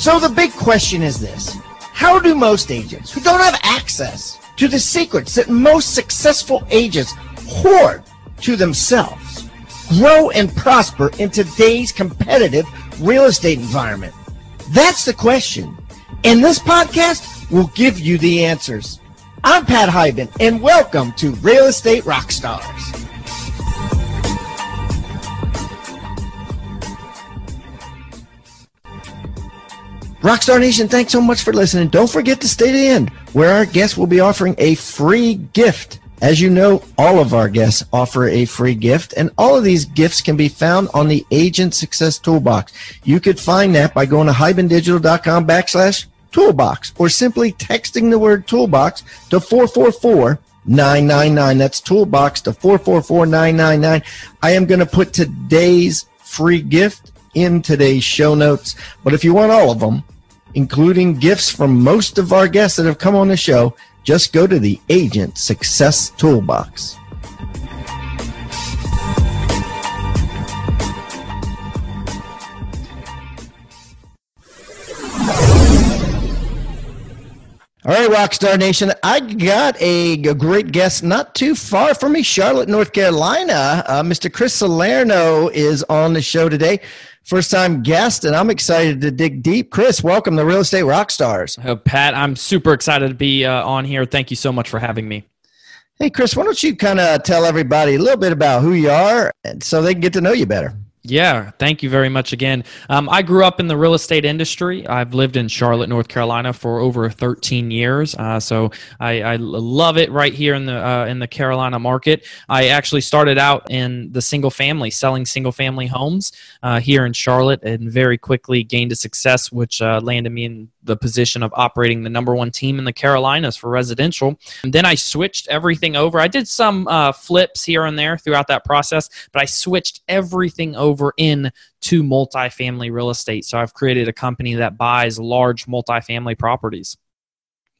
So the big question is this How do most agents who don't have access to the secrets that most successful agents hoard to themselves grow and prosper in today's competitive real estate environment? That's the question. And this podcast will give you the answers. I'm Pat Hiban, and welcome to Real Estate Rockstars. Rockstar Nation, thanks so much for listening. Don't forget to stay to the end, where our guests will be offering a free gift. As you know, all of our guests offer a free gift, and all of these gifts can be found on the Agent Success Toolbox. You could find that by going to hibandigital.com backslash toolbox or simply texting the word toolbox to 444 999. That's toolbox to 444 999. I am going to put today's free gift in today's show notes. But if you want all of them, including gifts from most of our guests that have come on the show, just go to the Agent Success Toolbox. All right, Rockstar Nation. I got a, a, great guest not too far from me, Charlotte, North Carolina. Uh, Mr. Chris Salerno is on the show today first time guest, and I'm excited to dig deep. Chris, welcome to Real Estate Rockstars. Uh, Pat, I'm super excited to be uh, on here. Thank you so much for having me. Hey, Chris, why don't you kind of tell everybody a little bit about who you are so they can get to know you better? Yeah, thank you very much again. Um, I grew up in the real estate industry. I've lived in Charlotte, North Carolina, for over 13 years. Uh, so I, I, love it right here in the uh, in the Carolina market. I actually started out in the single family, selling single family homes uh, here in Charlotte, and very quickly gained a success, which uh, landed me in the position of operating the number one team in the Carolinas for residential. And then I switched everything over. I did some uh, flips here and there throughout that process, but I switched everything over in to multifamily real estate. So I've created a company that buys large multifamily properties.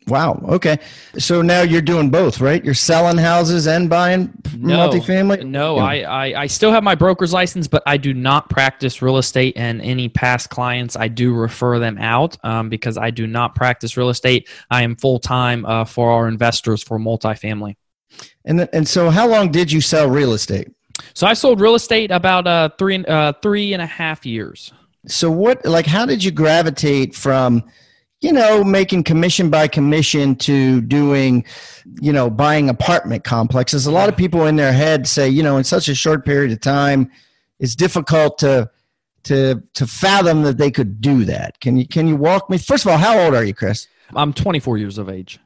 Wow. Okay. So now you're doing both, right? You're selling houses and buying no, multifamily. No, yeah. I, I I still have my broker's license, but I do not practice real estate. And any past clients, I do refer them out um, because I do not practice real estate. I am full time uh, for our investors for multifamily. And and so, how long did you sell real estate? So I sold real estate about uh, three uh, three and a half years. So what like how did you gravitate from you know, making commission by commission to doing, you know, buying apartment complexes. A lot of people in their head say, you know, in such a short period of time, it's difficult to to to fathom that they could do that. Can you can you walk me? First of all, how old are you, Chris? I'm 24 years of age.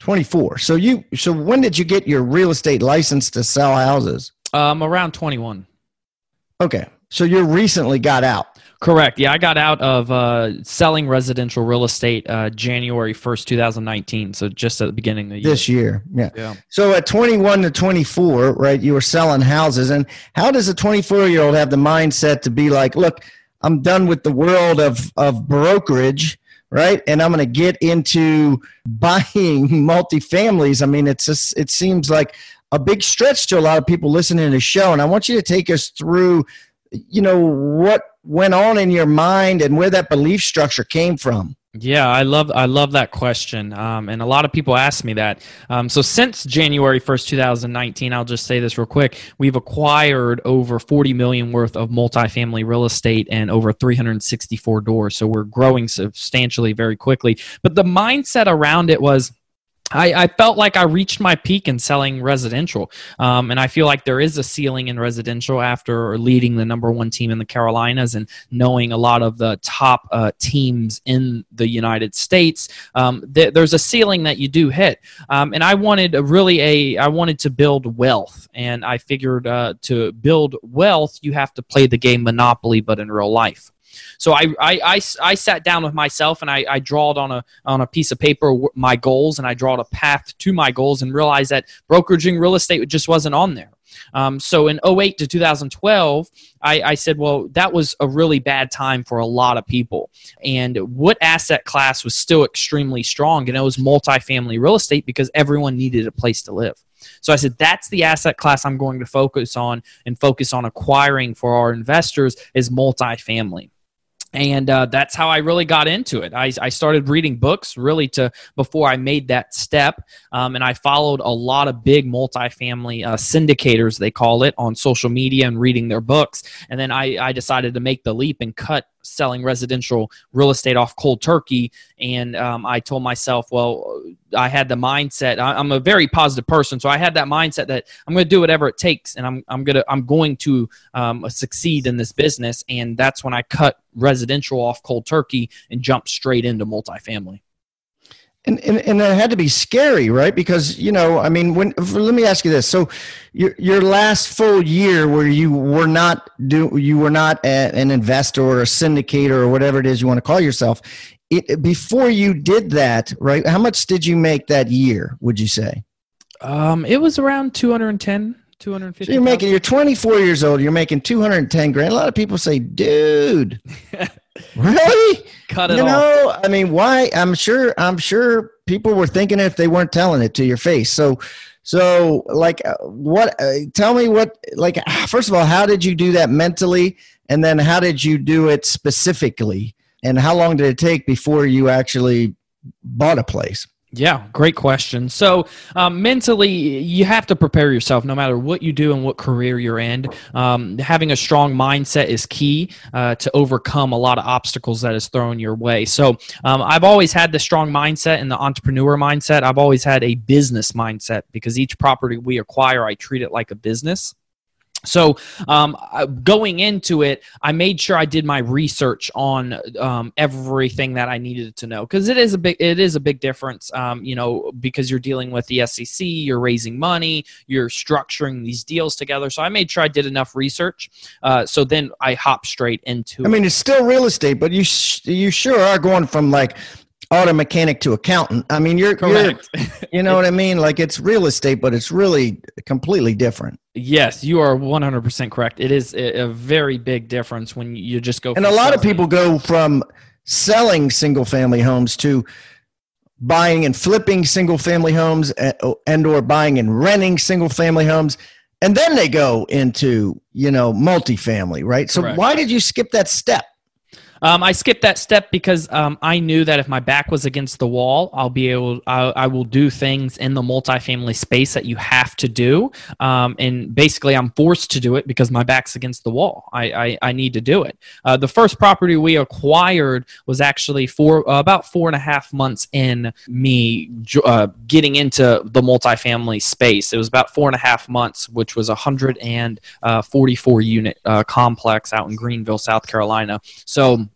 24. So you so when did you get your real estate license to sell houses? Um, around 21. Okay, so you recently got out. Correct. Yeah, I got out of uh, selling residential real estate uh, January 1st, 2019. So just at the beginning of the year. This year. Yeah. yeah. So at 21 to 24, right, you were selling houses. And how does a 24 year old have the mindset to be like, look, I'm done with the world of, of brokerage, right? And I'm going to get into buying multifamilies. I mean, it's just, it seems like a big stretch to a lot of people listening to the show. And I want you to take us through you know what went on in your mind and where that belief structure came from yeah, I love I love that question, um, and a lot of people ask me that. Um, so since January first, two thousand nineteen, I'll just say this real quick: we've acquired over forty million worth of multifamily real estate and over three hundred sixty four doors. So we're growing substantially very quickly. But the mindset around it was I, I, felt like I reached my peak in selling residential. Um, and I feel like there is a ceiling in residential after leading the number one team in the Carolinas and knowing a lot of the top uh, teams in the United States. Um, th- there's a ceiling that you do hit. Um, and I wanted a really a, I wanted to build wealth. And I figured uh, to build wealth, you have to play the game Monopoly, but in real life. So I, I, I, I sat down with myself and I, I drawed on a, on a piece of paper my goals and I drawed a path to my goals and realized that brokeraging real estate just wasn't on there. Um, so in 08 to 2012, I, I, said, well, that was a really bad time for a lot of people. And what asset class was still extremely strong? And it was multifamily real estate because everyone needed a place to live. So I said, that's the asset class I'm going to focus on and focus on acquiring for our investors is multifamily. And uh, that's how I really got into it. I, I, started reading books really to before I made that step, um, and I followed a lot of big multifamily uh, syndicators they call it on social media and reading their books. And then I, I decided to make the leap and cut selling residential real estate off cold turkey. And um, I told myself, well, I had the mindset. I, am a very positive person, so I had that mindset that I'm going to do whatever it takes, and I'm I'm gonna I'm going to um, succeed in this business. And that's when I cut residential off cold turkey and jumped straight into multifamily. And, and and it had to be scary, right? Because you know, I mean, when let me ask you this: so your your last full year where you were not do you were not an investor or a syndicator or whatever it is you want to call yourself. It, before you did that, right? How much did you make that year? Would you say? Um, it was around 210, 250. So you're making. You're 24 years old. You're making 210 grand. A lot of people say, "Dude." Really? Cut it you off. know, I mean, why? I'm sure. I'm sure people were thinking if they weren't telling it to your face. So, so like, uh, what? Uh, tell me what? Like, first of all, how did you do that mentally, and then how did you do it specifically, and how long did it take before you actually bought a place? Yeah, great question. So, um, mentally, you have to prepare yourself no matter what you do and what career you're in. Um, having a strong mindset is key uh, to overcome a lot of obstacles that is thrown your way. So, um, I've always had the strong mindset and the entrepreneur mindset. I've always had a business mindset because each property we acquire, I treat it like a business. So, um, going into it, I made sure I did my research on um, everything that I needed to know because it is a big it is a big difference. Um, you know, because you're dealing with the SEC, you're raising money, you're structuring these deals together. So I made sure I did enough research. Uh, so then I hop straight into. I mean, it's still real estate, but you sh- you sure are going from like auto mechanic to accountant. I mean, you're correct. You're, you know what I mean? Like it's real estate, but it's really completely different. Yes, you are 100% correct. It is a very big difference when you just go. And a lot of people go from selling single family homes to buying and flipping single family homes and, and or buying and renting single family homes and then they go into you know multifamily right so Correct. why did you skip that step um, I skipped that step because um, I knew that if my back was against the wall, I'll be able, I, I will do things in the multifamily space that you have to do. Um, and basically, I'm forced to do it because my back's against the wall. I, I, I need to do it. Uh, the first property we acquired was actually for uh, about four and a half months in me uh, getting into the multifamily space. It was about four and a half months, which was a 144 unit uh, complex out in Greenville, South Carolina. So,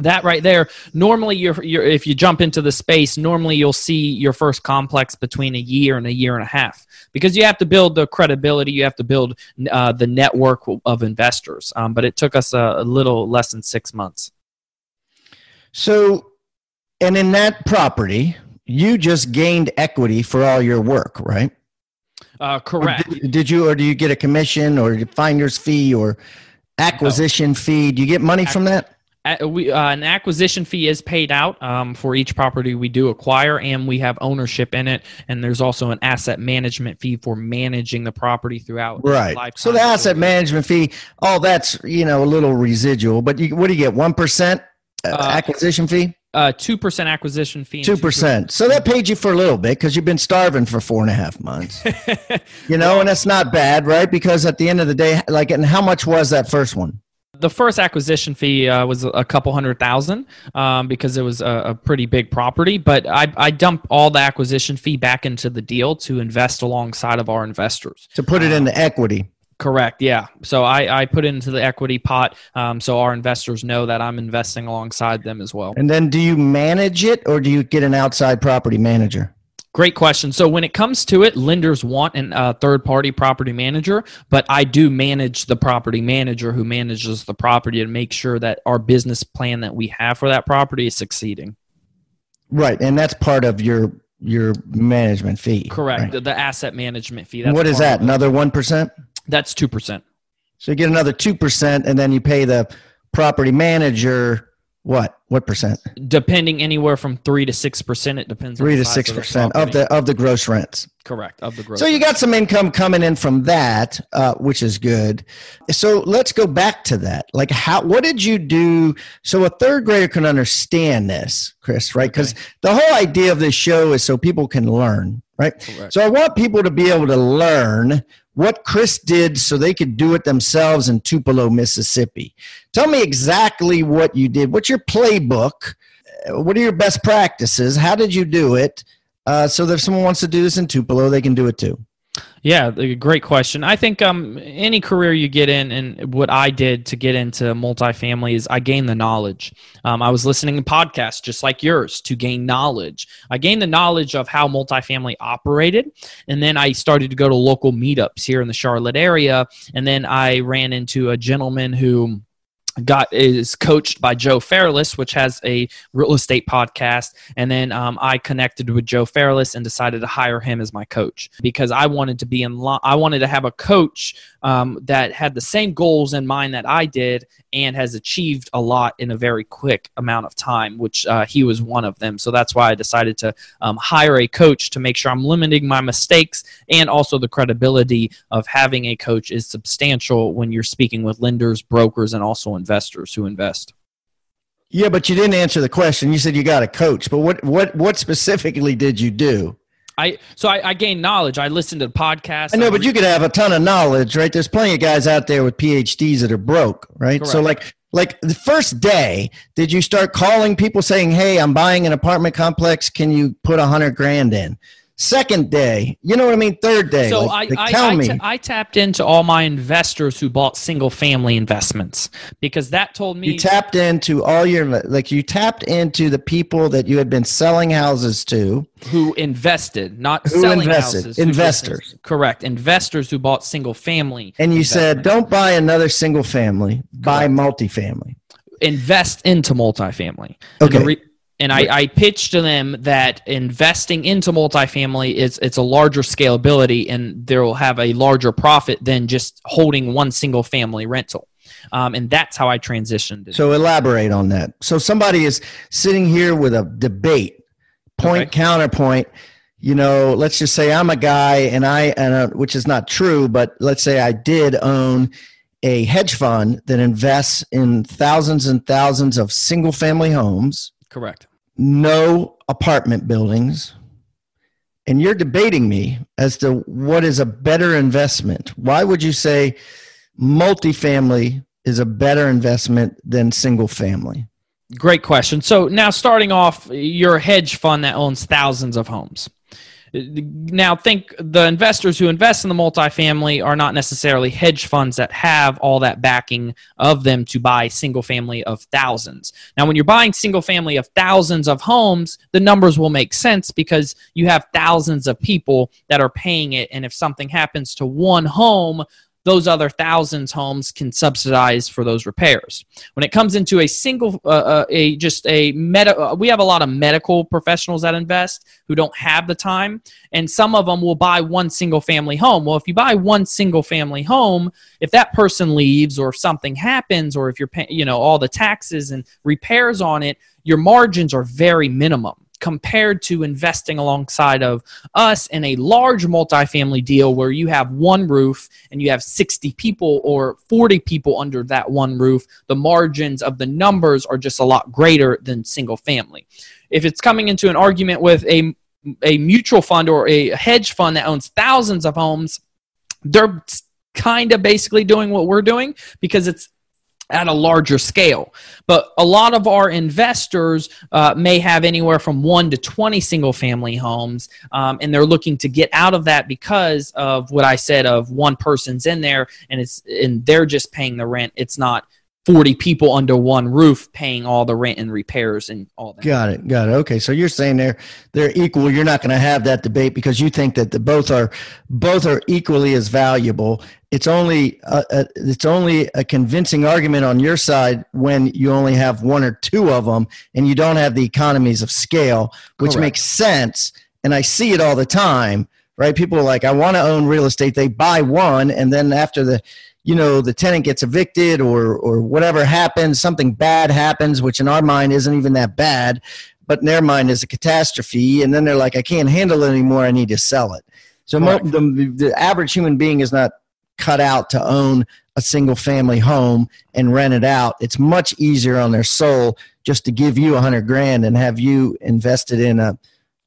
that right there normally you're, you're, if you jump into the space normally you'll see your first complex between a year and a year and a half. Because you have to build the credibility you have to build uh, the network of investors. Um, but it took us a, a, little less than six months. So and in that property you just gained equity for all your work right? Uh, correct. Did, did, you or do you get a commission or finder's fee or acquisition no. fee? Do you get money from that we, uh, an acquisition fee is paid out um, for each property we do acquire, and we have ownership in it. And there's also an asset management fee for managing the property throughout. Right. So the asset management fee, all that's you know a little residual, but you, what do you get? One percent uh, uh, acquisition fee. Uh, two percent acquisition fee. Two percent. So that paid you for a little bit because you've been starving for four and a half months. you know, and that's not bad, right? Because at the end of the day, like, and how much was that first one? The first acquisition fee uh, was a couple hundred thousand um, because it was a, a, pretty big property. But I, I dump all the acquisition fee back into the deal to invest alongside of our investors. To put it um, into equity. Correct. Yeah. So I, I put it into the equity pot um, so our investors know that I'm investing alongside them as well. And then do you manage it or do you get an outside property manager? Great question. So when it comes to it, lenders want a uh, third-party property manager, but I do manage the property manager who manages the property to make sure that our business plan that we have for that property is succeeding. Right, and that's part of your your management fee. Correct. Right? The, the, asset management fee. That's what is that? Another one percent? That's two percent. So you get another two percent, and then you pay the property manager what? What percent? Depending anywhere from three to six percent. It depends. Three to six percent of the of the gross rents. Correct of the gross. So you got some income coming in from that, uh, which is good. So let's go back to that. Like, how? What did you do so a third grader can understand this, Chris? Right? Because okay. the whole idea of this show is so people can learn. Right. Correct. So I want people to be able to learn what Chris did so they could do it themselves in Tupelo, Mississippi. Tell me exactly what you did. What's your playbook? Uh, what are your best practices? How did you do it? Uh, so that if someone wants to do this in Tupelo, they can do it too. Yeah, great question. I think um, any career you get in, and what I did to get into multifamily is I gained the knowledge. Um, I was listening to podcasts just like yours to gain knowledge. I gained the knowledge of how multifamily operated, and then I started to go to local meetups here in the Charlotte area. And then I ran into a gentleman who got is coached by Joe Fairless, which has a real estate podcast. And then um, I connected with Joe Fairless and decided to hire him as my coach because I wanted to be in. Lo- I wanted to have a coach um, that had the same goals in mind that I did and has achieved a lot in a very quick amount of time, which uh, he was one of them. So that's why I decided to um, hire a coach to make sure I'm limiting my mistakes and also the credibility of having a coach is substantial when you're speaking with lenders, brokers, and also investors who invest. Yeah, but you didn't answer the question. You said you got a coach, but what what what specifically did you do? I so I, I gained knowledge. I listened to podcasts. I know, I but you could have a ton of knowledge, right? There's plenty of guys out there with PhDs that are broke, right? Correct. So like like the first day, did you start calling people saying, "Hey, I'm buying an apartment complex. Can you put a hundred grand in?" Second day, you know what I mean? Third day. So like, I, tell I, me. T- I tapped into all my investors who bought single family investments because that told me. You tapped into all your, like, you tapped into the people that you had been selling houses to. Who invested, not who selling invested, houses. Investors. correct. Investors who bought single family. And you said, don't buy another single family, buy multifamily. Invest into multifamily. Okay and I, I pitched to them that investing into multifamily is it's a larger scalability and they'll have a larger profit than just holding one single family rental. Um, and that's how I transitioned. So elaborate on that. So somebody is sitting here with a debate, point okay. counterpoint. You know, let's just say I'm a guy, and I, and uh, which is not true, but let's say I did own a hedge fund that invests in thousands and thousands of single family homes Correct. No apartment buildings. And you're debating me as to what is a better investment. Why would you say multifamily is a better investment than single family? Great question. So now starting off, you're a hedge fund that owns thousands of homes. Now, think the investors who invest in the multifamily are not necessarily hedge funds that have all that backing of them to buy single family of thousands. Now, when you're buying single family of thousands of homes, the numbers will make sense because you have thousands of people that are paying it. And if something happens to one home, those other thousands homes can subsidize for those repairs. When it comes into a single, uh, uh, a just a meta, uh, we have a lot of medical professionals that invest who don't have the time, and some of them will buy one single family home. Well, if you buy one single family home, if that person leaves or if something happens or if you're paying, you know, all the taxes and repairs on it, your margins are very minimum compared to investing alongside of us in a large multifamily deal where you have one roof and you have 60 people or 40 people under that one roof the margins of the numbers are just a lot greater than single family. If it's coming into an argument with a a mutual fund or a hedge fund that owns thousands of homes they're kind of basically doing what we're doing because it's at a larger scale. But a lot of our investors uh, may have anywhere from one to 20 single family homes, um, and they're looking to get out of that because of what I said of one person's in there and it's and they're just paying the rent. It's not 40 people under one roof paying all the rent and repairs and all that. Got it. Got it. Okay. So you're saying they're they're equal. You're not going to have that debate because you think that the both are both are equally as valuable. It's only a, a, it's only a convincing argument on your side when you only have one or two of them and you don't have the economies of scale, which Correct. makes sense. And I see it all the time, right? People are like, I want to own real estate. They buy one and then after the you know the tenant gets evicted or or whatever happens something bad happens which in our mind isn't even that bad but in their mind is a catastrophe and then they're like i can't handle it anymore i need to sell it so the, the average human being is not cut out to own a single family home and rent it out it's much easier on their soul just to give you a hundred grand and have you invested in a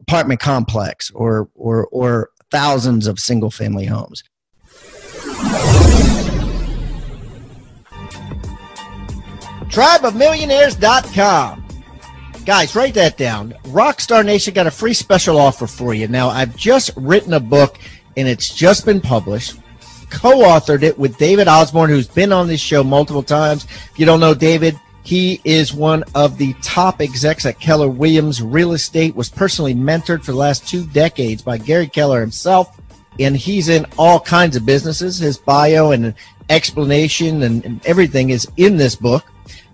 apartment complex or or or thousands of single family homes tribeofmillionaires.com. Guys, write that down. Rockstar Nation got a free special offer for you. Now, I've just written a book and it's just been published. Co authored it with David Osborne, who's been on this show multiple times. If you don't know David, he is one of the top execs at Keller Williams Real Estate, was personally mentored for the last two decades by Gary Keller himself. And he's in all kinds of businesses. His bio and explanation and, and everything is in this book.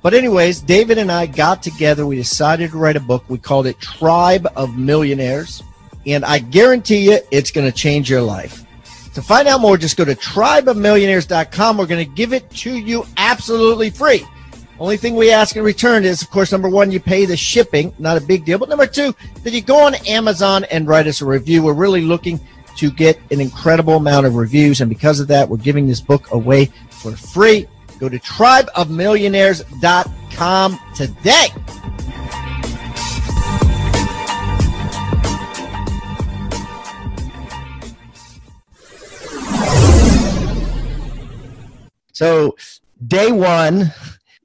But, anyways, David and I got together. We decided to write a book. We called it Tribe of Millionaires. And I guarantee you it's going to change your life. To find out more, just go to tribeofmillionaires.com. We're going to give it to you absolutely free. Only thing we ask in return is, of course, number one, you pay the shipping, not a big deal. But number two, that you go on Amazon and write us a review. We're really looking to get an incredible amount of reviews. And because of that, we're giving this book away for free. Go to tribeofmillionaires.com today. So, day one,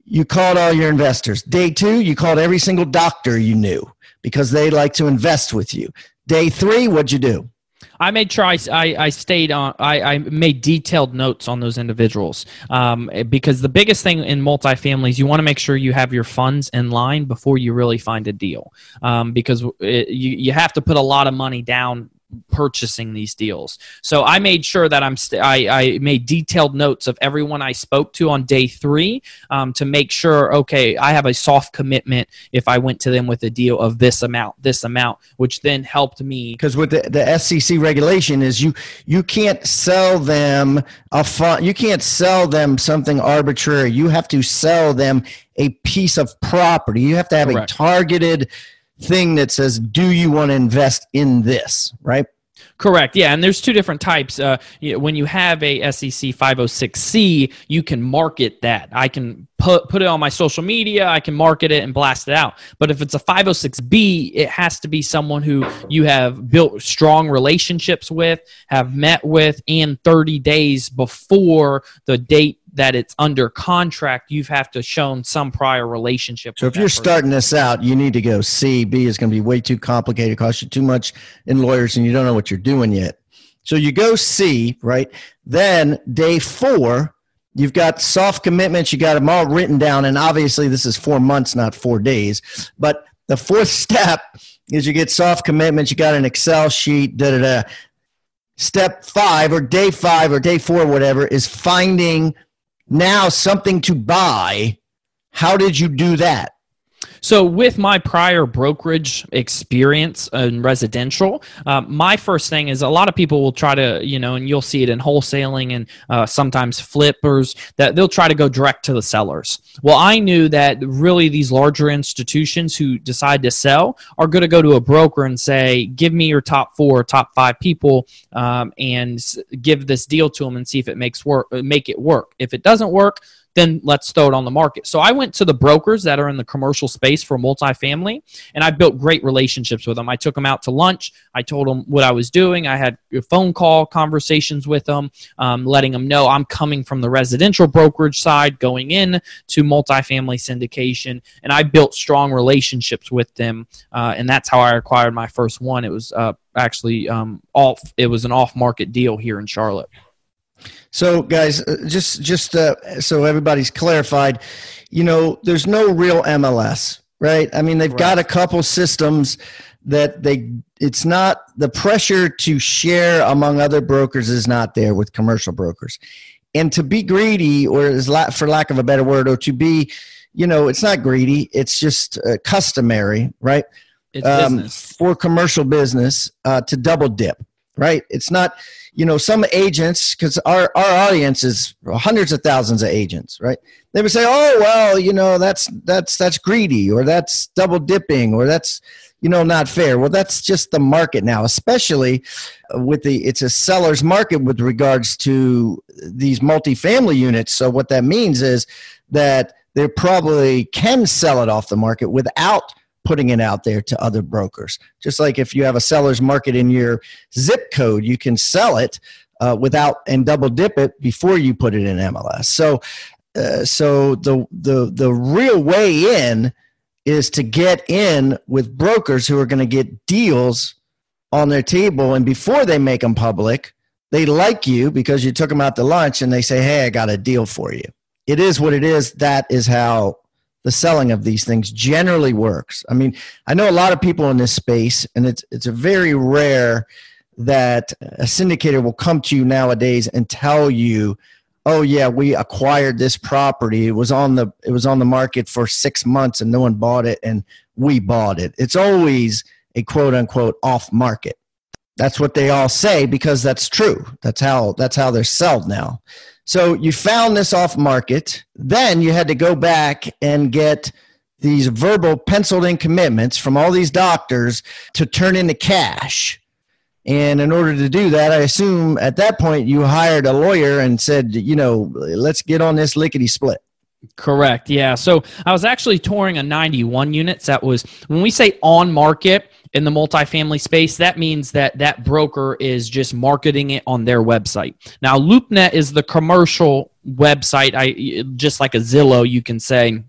you called all your investors. Day two, you called every single doctor you knew because they like to invest with you. Day three, what'd you do? I made sure I, I, stayed on. I, I made detailed notes on those individuals um, because the biggest thing in multifamilies, you want to make sure you have your funds in line before you really find a deal um, because it, you you have to put a lot of money down purchasing these deals. So I made sure that I'm st- I, I made detailed notes of everyone I spoke to on day three um, to make sure okay I have a soft commitment if I went to them with a deal of this amount this amount which then helped me because with the, the SEC regulation is you you can't sell them a fund you can't sell them something arbitrary you have to sell them a piece of property you have to have Correct. a targeted thing that says, "Do you want to invest in this?" Right? Correct. Yeah, and there's two different types. Uh, when you have a SEC 506C, you can market that. I can put put it on my social media. I can market it and blast it out. But if it's a 506B, it has to be someone who you have built strong relationships with, have met with, and 30 days before the date that it's under contract, you have to shown some prior relationship. So if you're person. starting this out, you need to go C. B is going to be way too complicated, cost you too much in lawyers, and you don't know what you're doing yet. So you go C, right? Then day four, you've got soft commitments. You got them all written down, and obviously this is four months, not four days. But the fourth step is you get soft commitments. You got an Excel sheet. Da da da. Step five, or day five, or day four, whatever, is finding now something to buy. How did you do that? So, with my prior brokerage experience in residential, uh, my first thing is a lot of people will try to, you know, and you'll see it in wholesaling and uh, sometimes flippers that they'll try to go direct to the sellers. Well, I knew that really these larger institutions who decide to sell are going to go to a broker and say, "Give me your top four, top five people, um, and give this deal to them and see if it makes work, make it work. If it doesn't work." Then let's throw it on the market. So I went to the brokers that are in the commercial space for multifamily, and I built great relationships with them. I took them out to lunch. I told them what I was doing. I had phone call conversations with them, um, letting them know I'm coming from the residential brokerage side, going in to multifamily syndication, and I built strong relationships with them, uh, and that's how I acquired my first one. It was uh, actually um, off. It was an off-market deal here in Charlotte. So, guys, uh, just just uh, so everybody's clarified, you know, there's no real MLS, right? I mean, they've right. got a couple systems that they. It's not the pressure to share among other brokers is not there with commercial brokers, and to be greedy, or is for lack of a better word, or to be, you know, it's not greedy. It's just uh, customary, right? It's um, business for commercial business uh, to double dip right? It's not, you know, some agents, because our, our audience is hundreds of thousands of agents, right? They would say, oh, well, you know, that's, that's, that's greedy or that's double dipping or that's, you know, not fair. Well, that's just the market now, especially with the, it's a seller's market with regards to these multifamily units. So what that means is that they probably can sell it off the market without putting it out there to other brokers. Just like if you have a seller's market in your zip code, you can sell it uh, without and double dip it before you put it in MLS. So, uh, so the the the real way in is to get in with brokers who are going to get deals on their table, and before they make them public, they like you because you took them out to lunch, and they say, "Hey, I got a deal for you." It is what it is. That is how the selling of these things generally works. I mean, I know a lot of people in this space, and it's it's a very rare that a syndicator will come to you nowadays and tell you, "Oh yeah, we acquired this property. It was on the it was on the market for 6 months and no one bought it and we bought it." It's always a quote unquote off market. That's what they all say because that's true. That's how that's how they're sold now. So you found this off market. Then you had to go back and get these verbal penciled in commitments from all these doctors to turn into cash. And in order to do that, I assume at that point you hired a lawyer and said, you know, let's get on this lickety split. Correct. Yeah. So I was actually touring a 91 units. That was when we say on market, in the multifamily space, that means that that broker is just marketing it on their website. Now, LoopNet is the commercial website. I just like a Zillow, you can say.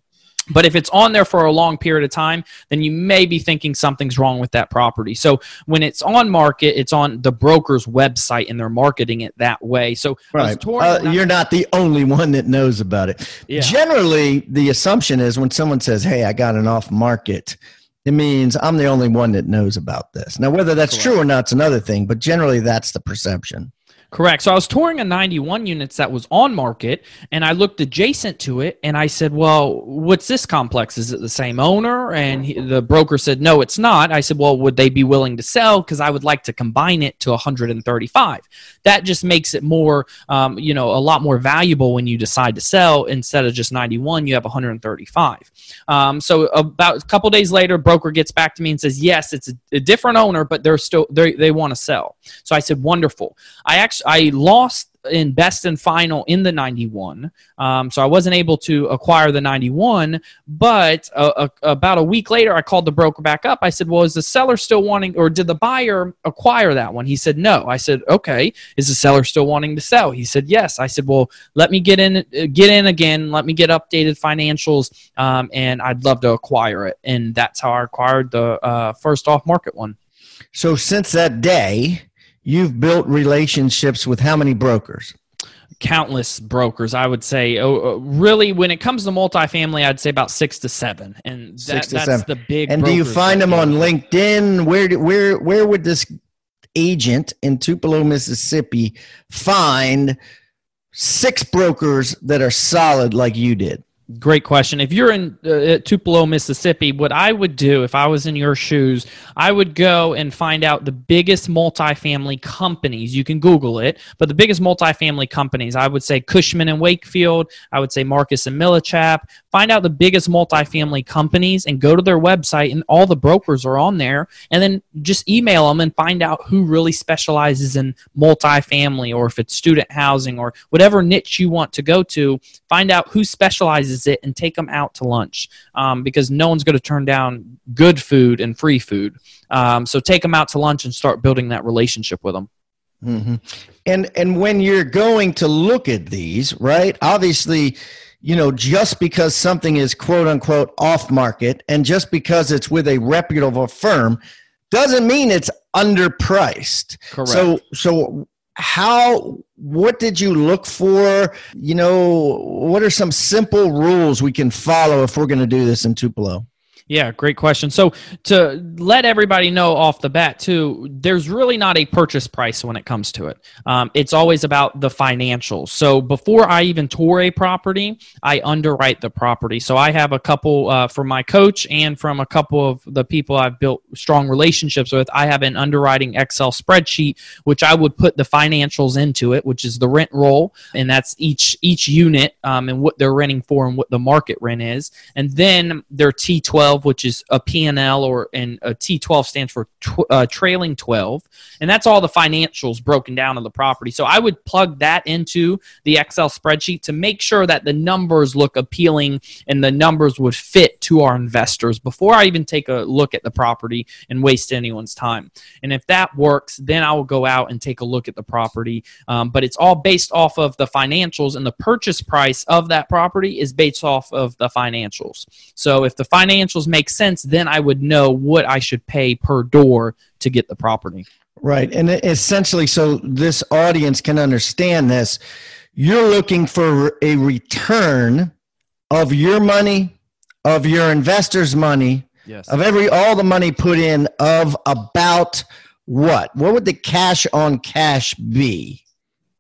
But if it's on there for a long period of time, then you may be thinking something's wrong with that property. So when it's on market, it's on the broker's website and they're marketing it that way. So right. Uh, you're not the only one that knows about it. Yeah. Generally, the assumption is when someone says, Hey, I got an off market, it means I'm the only one that knows about this. Now, whether that's Correct. true or not, it's another thing, but generally that's the perception. Correct. So I was touring a 91 units that was on market, and I looked adjacent to it, and I said, "Well, what's this complex? Is it the same owner?" And he, the broker said, "No, it's not." I said, "Well, would they be willing to sell? Because I would like to combine it to 135. That just makes it more, um, you know, a lot more valuable when you decide to sell. Instead of just 91, you have 135. Um, so about a couple days later, broker gets back to me and says, "Yes, it's a, a different owner, but they're still they they want to sell." So I said, "Wonderful." I actually I lost in best and final in the 91. Um, so I wasn't able to acquire the 91. But uh, a, about a week later, I called the broker back up. I said, Well, is the seller still wanting, or did the buyer acquire that one? He said, No. I said, Okay. Is the seller still wanting to sell? He said, Yes. I said, Well, let me get in, get in again. Let me get updated financials, um, and I'd love to acquire it. And that's how I acquired the uh, first off market one. So since that day, you've built relationships with how many brokers? Countless brokers, I would say. Oh, uh, really, when it comes to multifamily, I'd say about six to seven, and that, that's seven. the big. And do you find them on LinkedIn? Where where where would this agent in Tupelo, Mississippi, find six brokers that are solid like you did? Great question. If you're in uh, Tupelo, Mississippi, what I would do if I was in your shoes, I would go and find out the biggest multifamily companies. You can Google it, but the biggest multifamily companies, I would say Cushman and Wakefield. I would say Marcus and Millichap. Find out the biggest multifamily companies and go to their website, and all the brokers are on there. And then just email them and find out who really specializes in multifamily, or if it's student housing, or whatever niche you want to go to. Find out who specializes it and take them out to lunch um, because no one's going to turn down good food and free food. Um, so take them out to lunch and start building that relationship with them. Mm-hmm. And and when you're going to look at these, right? Obviously, you know, just because something is quote unquote off market and just because it's with a reputable firm doesn't mean it's underpriced. Correct. So so how what did you look for? You know what are some simple rules we can follow if we're going to do this in tupelo Yeah, great question. So to let everybody know off the bat too, there's really not a purchase price when it comes to it. Um, it's always about the financials. So before I even tour a property, I underwrite the property. So I have a couple uh, from my coach and from a couple of the people I've built strong relationships with. I have an underwriting Excel spreadsheet which I would put the financials into it, which is the rent roll, and that's each each unit um, and what they're renting for and what the market rent is, and then their T12 which is a P&L, or and a T12 stands for tw- uh, trailing 12, and that's all the financials broken down of the property. So I would plug that into the Excel spreadsheet to make sure that the numbers look appealing and the numbers would fit to our investors before I even take a look at the property and waste anyone's time. And if that works, then I will go out and take a look at the property. Um, but it's all based off of the financials, and the purchase price of that property is based off of the financials. So if the financials make sense, then I would know what I should pay per door to get the property. Right. And essentially, so this audience can understand this, you're looking for a return of your money, of your investors' money, yes. of every all the money put in of about what? What would the cash on cash be?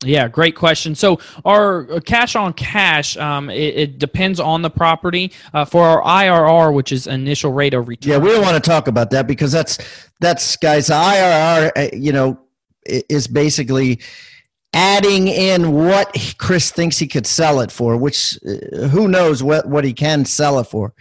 Yeah, great question. So our uh, cash on cash, um, it, it, depends on the property. Uh, for our IRR, which is initial rate of return. Yeah, we don't want to talk about that because that's that's guys. IRR, uh, you know, is basically adding in what Chris thinks he could sell it for, which uh, who knows what what he can sell it for.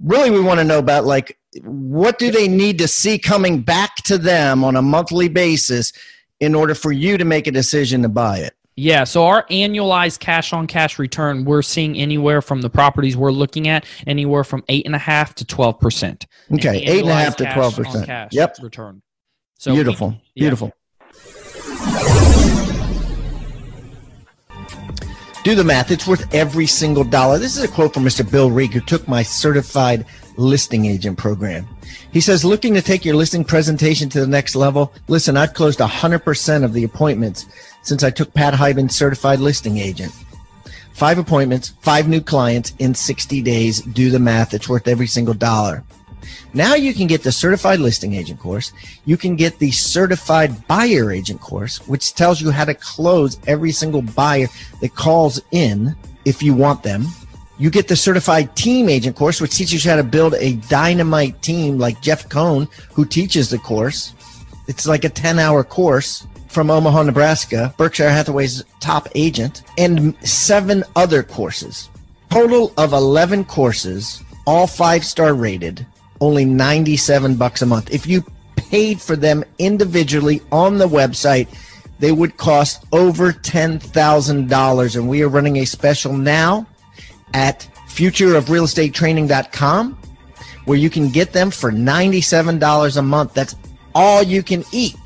Really, we want to know about like what do they need to see coming back to them on a monthly basis in order for you to make a decision to buy it? Yeah, so our annualized cash on cash return, we're seeing anywhere from the properties we're looking at, anywhere from eight and a half to twelve percent. Okay, eight and a half to twelve percent. Yep, return. So beautiful, we, yeah. beautiful. Do the math. It's worth every single dollar. This is a quote from Mr. Bill Reek, who took my certified listing agent program. He says, looking to take your listing presentation to the next level. Listen, I've closed 100% of the appointments since I took Pat Hiban certified listing agent. Five appointments, five new clients in 60 days. Do the math. It's worth every single dollar. Now you can get the certified listing agent course. You can get the certified buyer agent course, which tells you how to close every single buyer that calls in if you want them. You get the certified team agent course, which teaches you how to build a dynamite team like Jeff Cohn, who teaches the course. It's like a 10 hour course from Omaha, Nebraska, Berkshire Hathaway's top agent, and seven other courses. Total of 11 courses, all five star rated, only 97 bucks a month. If you paid for them individually on the website, they would cost over $10,000. And we are running a special now at futureofrealestatetraining.com where you can get them for $97 a month. That's all you can eat.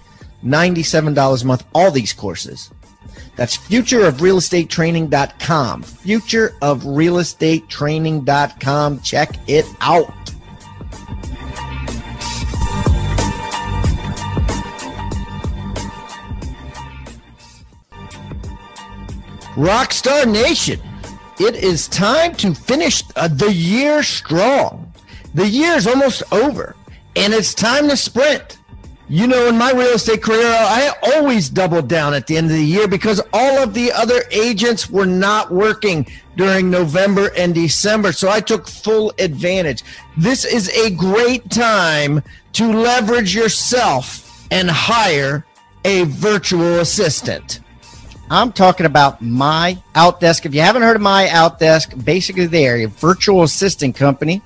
$97 a month, all these courses. That's futureofrealestatetraining.com. Futureofrealestatetraining.com. Check it out. Rockstar Nation. It is time to finish uh, the year strong. The year is almost over, and it's time to sprint. You know, in my real estate career, I always doubled down at the end of the year because all of the other agents were not working during November and December. So I took full advantage. This is a great time to leverage yourself and hire a virtual assistant. I'm talking about My Outdesk. If you haven't heard of My Outdesk, basically they're a virtual assistant company,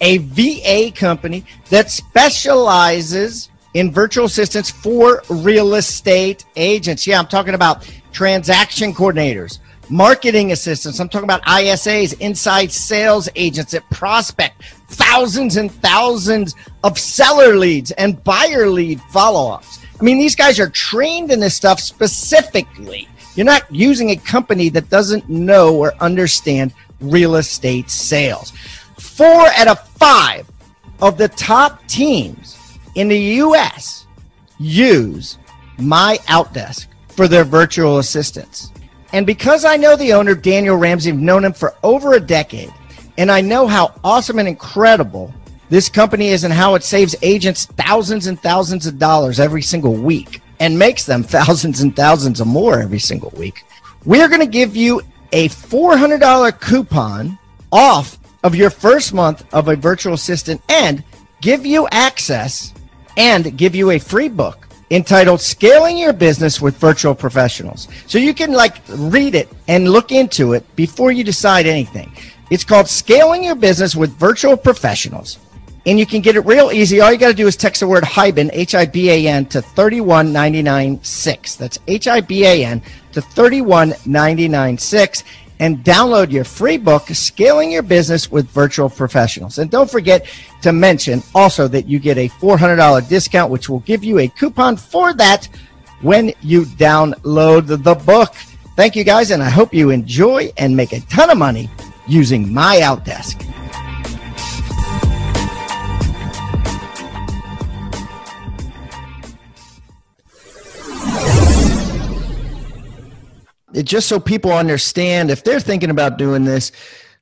a VA company that specializes in virtual assistants for real estate agents. Yeah, I'm talking about transaction coordinators, marketing assistants. I'm talking about ISAs, inside sales agents that prospect thousands and thousands of seller leads and buyer lead follow ups. I mean, these guys are trained in this stuff specifically you're not using a company that doesn't know or understand real estate sales. Four out of five of the top teams in the US use my Outdesk for their virtual assistants. And because I know the owner, Daniel Ramsey, I've known him for over a decade, and I know how awesome and incredible this company is and how it saves agents thousands and thousands of dollars every single week and makes them thousands and thousands of more every single week. We're going to give you a $400 coupon off of your first month of a virtual assistant and give you access and give you a free book entitled Scaling Your Business with Virtual Professionals. So you can like read it and look into it before you decide anything. It's called Scaling Your Business with Virtual Professionals. And you can get it real easy. All you got to do is text the word HIBAN, H I B A N, to 31996. That's H I B A N to 31996 and download your free book, Scaling Your Business with Virtual Professionals. And don't forget to mention also that you get a $400 discount, which will give you a coupon for that when you download the book. Thank you guys, and I hope you enjoy and make a ton of money using my Outdesk. It, just so people understand if they're thinking about doing this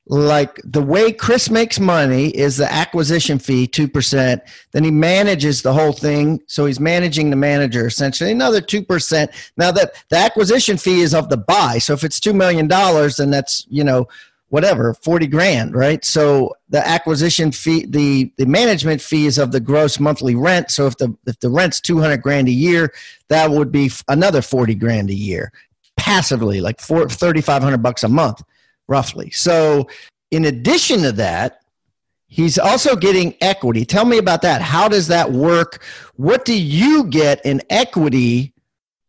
like the way chris makes money is the acquisition fee 2% then he manages the whole thing. So he's managing the manager essentially another 2% now that the acquisition fee is of the buy. So if it's $2 million then that's you know whatever 40 grand right? So the acquisition fee the the management fee is of the gross monthly rent. So if the if the rent's 200 grand a year that would be another 40 grand a year passively, like four, 3,500 bucks a month, roughly. So, in addition to that, he's also getting equity. Tell me about that. How does that work? What do you get in equity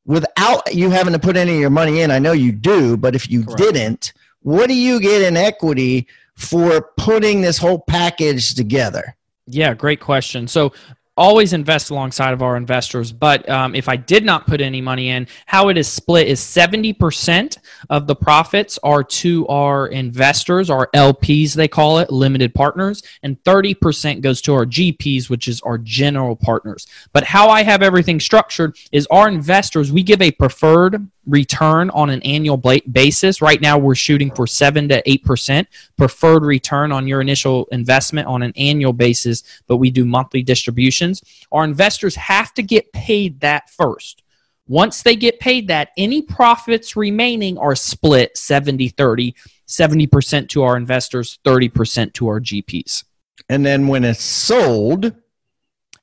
without you having to put any of your money in? I know you do, but if you Correct. didn't, what do you get in equity for putting this whole package together? Yeah, great question. So always invest alongside of our investors. But um, if I did not put any money in, how it is split is 70% of the profits are to our investors, our LPs, they call it, limited partners, and 30% goes to our GPs, which is our general partners. But how I have everything structured is our investors, we give a preferred return on an annual basis. Right now, we're shooting for 7 to 8% preferred return on your initial investment on an annual basis, but we do monthly distributions. Our investors have to get paid that first. Once they get paid that, any profits remaining are split 70 30, 70% to our investors, 30% to our GPs. And then when it's sold,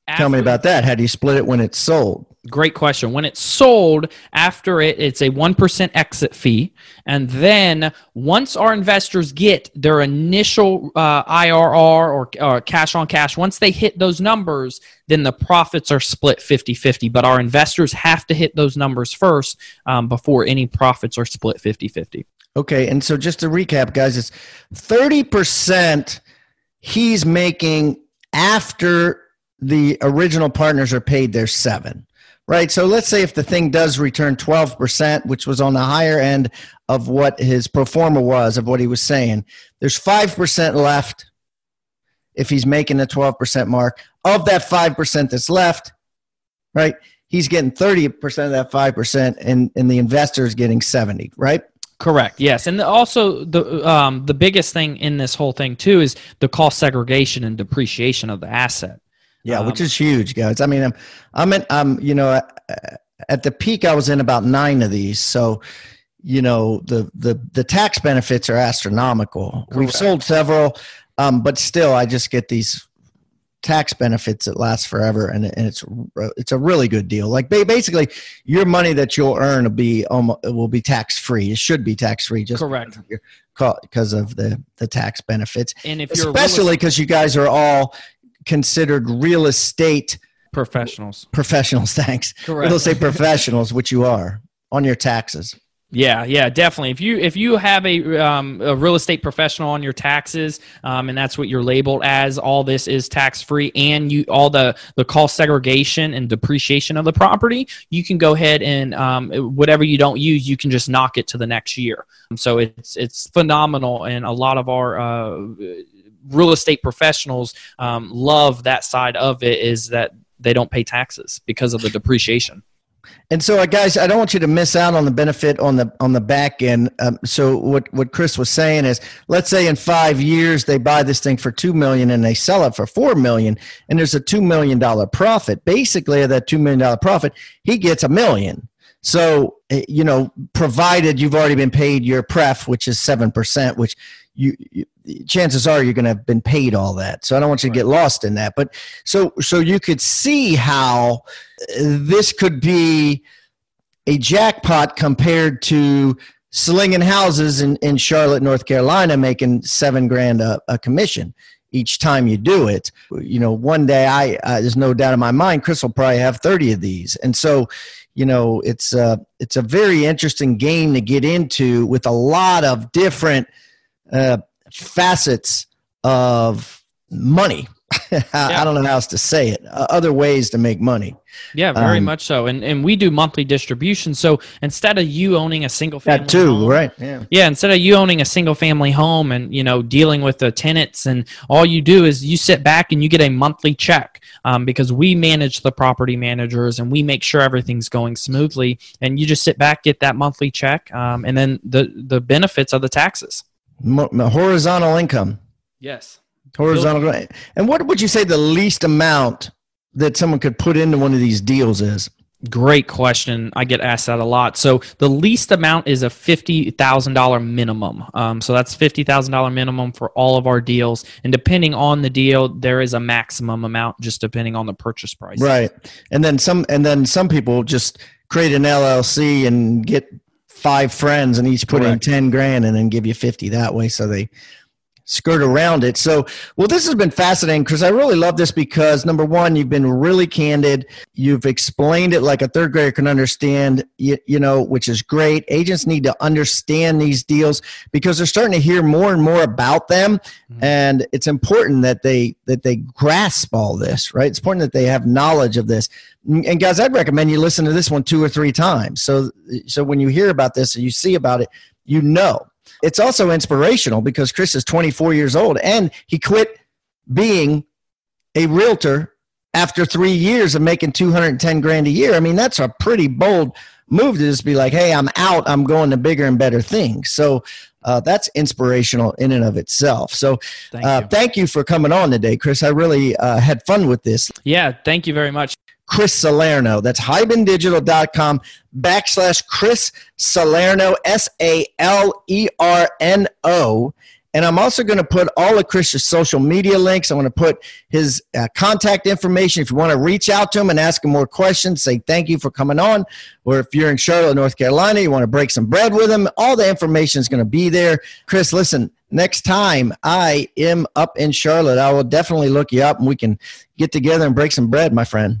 After, tell me about that. How do you split it when it's sold? Great question. When it's sold, after it, it's a 1% exit fee. And then once our investors get their initial uh, IRR or uh, cash on cash, once they hit those numbers, then the profits are split 50 50. But our investors have to hit those numbers first um, before any profits are split 50 50. Okay. And so just to recap, guys, it's 30% he's making after the original partners are paid their seven right? So let's say if the thing does return 12%, which was on the higher end of what his pro forma was, of what he was saying, there's 5% left if he's making the 12% mark. Of that 5% that's left, right, he's getting 30% of that 5%, and, and the investor is getting 70, right? Correct. Yes, and also the um, the biggest thing in this whole thing too is the cost segregation and depreciation of the asset. Yeah, um, which is huge, guys. I mean, I'm, I'm, in, I'm, you know, at the peak, I was in about nine of these. So, you know, the the the tax benefits are astronomical. Correct. We've sold several, um, but still, I just get these tax benefits that last forever, and, and it's it's a really good deal. Like basically, your money that you'll earn will be almost will be tax free. It should be tax free, just correct because of the the tax benefits. And if especially because you guys are all considered real estate professionals. Professionals, thanks. Correct. Real estate professionals, which you are on your taxes. Yeah, yeah, definitely. If you if you have a, um, a real estate professional on your taxes, um, and that's what you're labeled as, all this is tax free, and you all the the cost segregation and depreciation of the property, you can go ahead and um, whatever you don't use, you can just knock it to the next year. So it's it's phenomenal, and a lot of our uh, real estate professionals um, love that side of it is that they don't pay taxes because of the depreciation. And so, uh, guys, I don't want you to miss out on the benefit on the on the back end. Um, so, what what Chris was saying is, let's say in five years they buy this thing for two million and they sell it for four million, and there's a two million dollar profit. Basically, of that two million dollar profit, he gets a million. So, eh, you know, provided you've already been paid your pref, which is seven percent, which you, you, chances are you're going to have been paid all that. So I don't want you to get lost in that. But so so you could see how this could be a jackpot compared to slinging houses in, in Charlotte, North Carolina, making seven grand a, a commission each time you do it. You know, one day I uh, there's no doubt in my mind, Chris will probably have 30 of these, and so you know it's a it's a very interesting game to get into with a lot of different uh, facets of money. I, yeah. I don't know how else to say it. Uh, other ways to make money. Yeah, very um, much so. And and we do monthly distribution. So instead of you owning a single family that too, home, right? Yeah. Yeah, instead of you owning a single family home and you know dealing with the tenants and all you do is you sit back and you get a monthly check um, because we manage the property managers and we make sure everything's going smoothly. And you just sit back, get that monthly check, um, and then the the benefits of the taxes horizontal income. Yes. Horizontal. And what would you say the least amount that someone could put into one of these deals is? Great question. I get asked that a lot. So the least amount is a fifty thousand dollar minimum. Um, so that's fifty thousand dollar minimum for all of our deals. And depending on the deal, there is a maximum amount, just depending on the purchase price. Right. And then some. And then some people just create an LLC and get five friends and each put Correct. in 10 grand and then give you 50 that way. So they skirt around it. So, well, this has been fascinating because I really love this because number one, you've been really candid. You've explained it like a third grader can understand, you, you, know, which is great. Agents need to understand these deals because they're starting to hear more and more about them. Mm-hmm. And it's important that they, that they grasp all this, right? It's important that they have knowledge of this. And guys, I'd recommend you listen to this one two or three times. So, so when you hear about this and you see about it, you know it's also inspirational because Chris is 24 years old and he quit being a realtor after three years of making 210 grand a year. I mean, that's a pretty bold move to just be like, hey, I'm out, I'm going to bigger and better things. So uh, that's inspirational in and of itself. So thank, uh, you. thank you for coming on today, Chris. I really uh, had fun with this. Yeah, thank you very much. Chris Salerno. That's hibandigital.com backslash Chris Salerno, S A L E R N O. And I'm also going to put all of Chris's social media links. I'm going to put his uh, contact information. If you want to reach out to him and ask him more questions, say thank you for coming on. Or if you're in Charlotte, North Carolina, you want to break some bread with him, all the information is going to be there. Chris, listen, next time I am up in Charlotte, I will definitely look you up and we can get together and break some bread, my friend.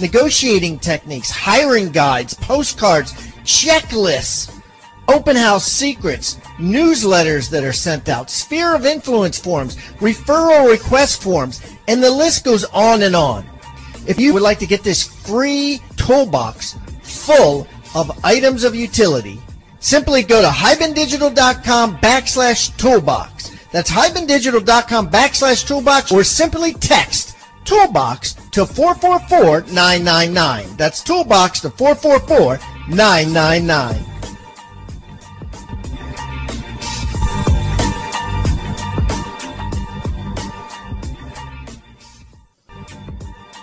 negotiating techniques, hiring guides, postcards, checklists, open house secrets, newsletters that are sent out, sphere of influence forms, referral request forms, and the list goes on and on. If you would like to get this free toolbox full of items of utility, simply go to hibandigital.com backslash toolbox. That's hibandigital.com backslash toolbox or simply text toolbox to 444-999. That's toolbox to 444-999.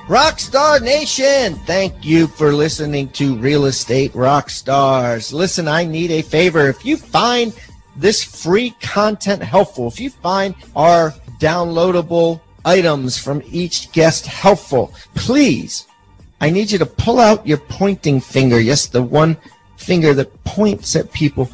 Rockstar Nation, thank you for listening to Real Estate Rockstars. Listen, I need a favor. If you find this free content helpful, if you find our downloadable items from each guest helpful. Please, I need you to pull out your pointing finger. Yes, the one finger that points at people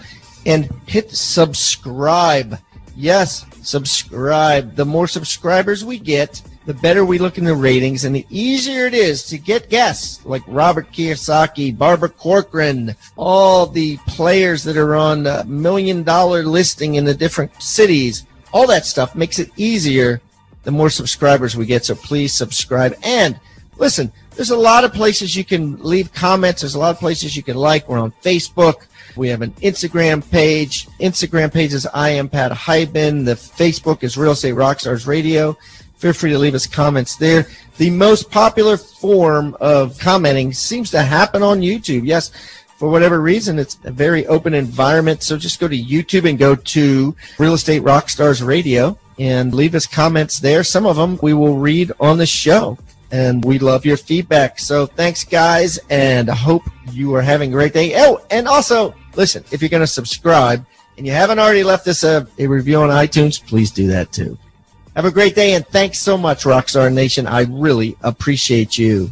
and hit subscribe. Yes, subscribe. The more subscribers we get, the better we look in the ratings and the easier it is to get guests like Robert Kiyosaki, Barbara Corcoran, all the players that are on a million dollar listing in the different cities. All that stuff makes it easier the more subscribers we get. So please subscribe. And listen, there's a lot of places you can leave comments. There's a lot of places you can like. We're on Facebook. We have an Instagram page. Instagram page is I am Pat Hiban. The Facebook is Real Estate Rockstars Radio. Feel free to leave us comments there. The most popular form of commenting seems to happen on YouTube. Yes, for whatever reason, it's a very open environment. So just go to YouTube and go to Real Estate Rockstars Radio and leave us comments there. Some of them we will read on the show. And we love your feedback. So thanks, guys, and I hope you are having a great day. Oh, and also, listen, if you're going to subscribe and you haven't already left us a, a review on iTunes, please do that too. Have a great day, and thanks so much, Rockstar Nation. I really appreciate you.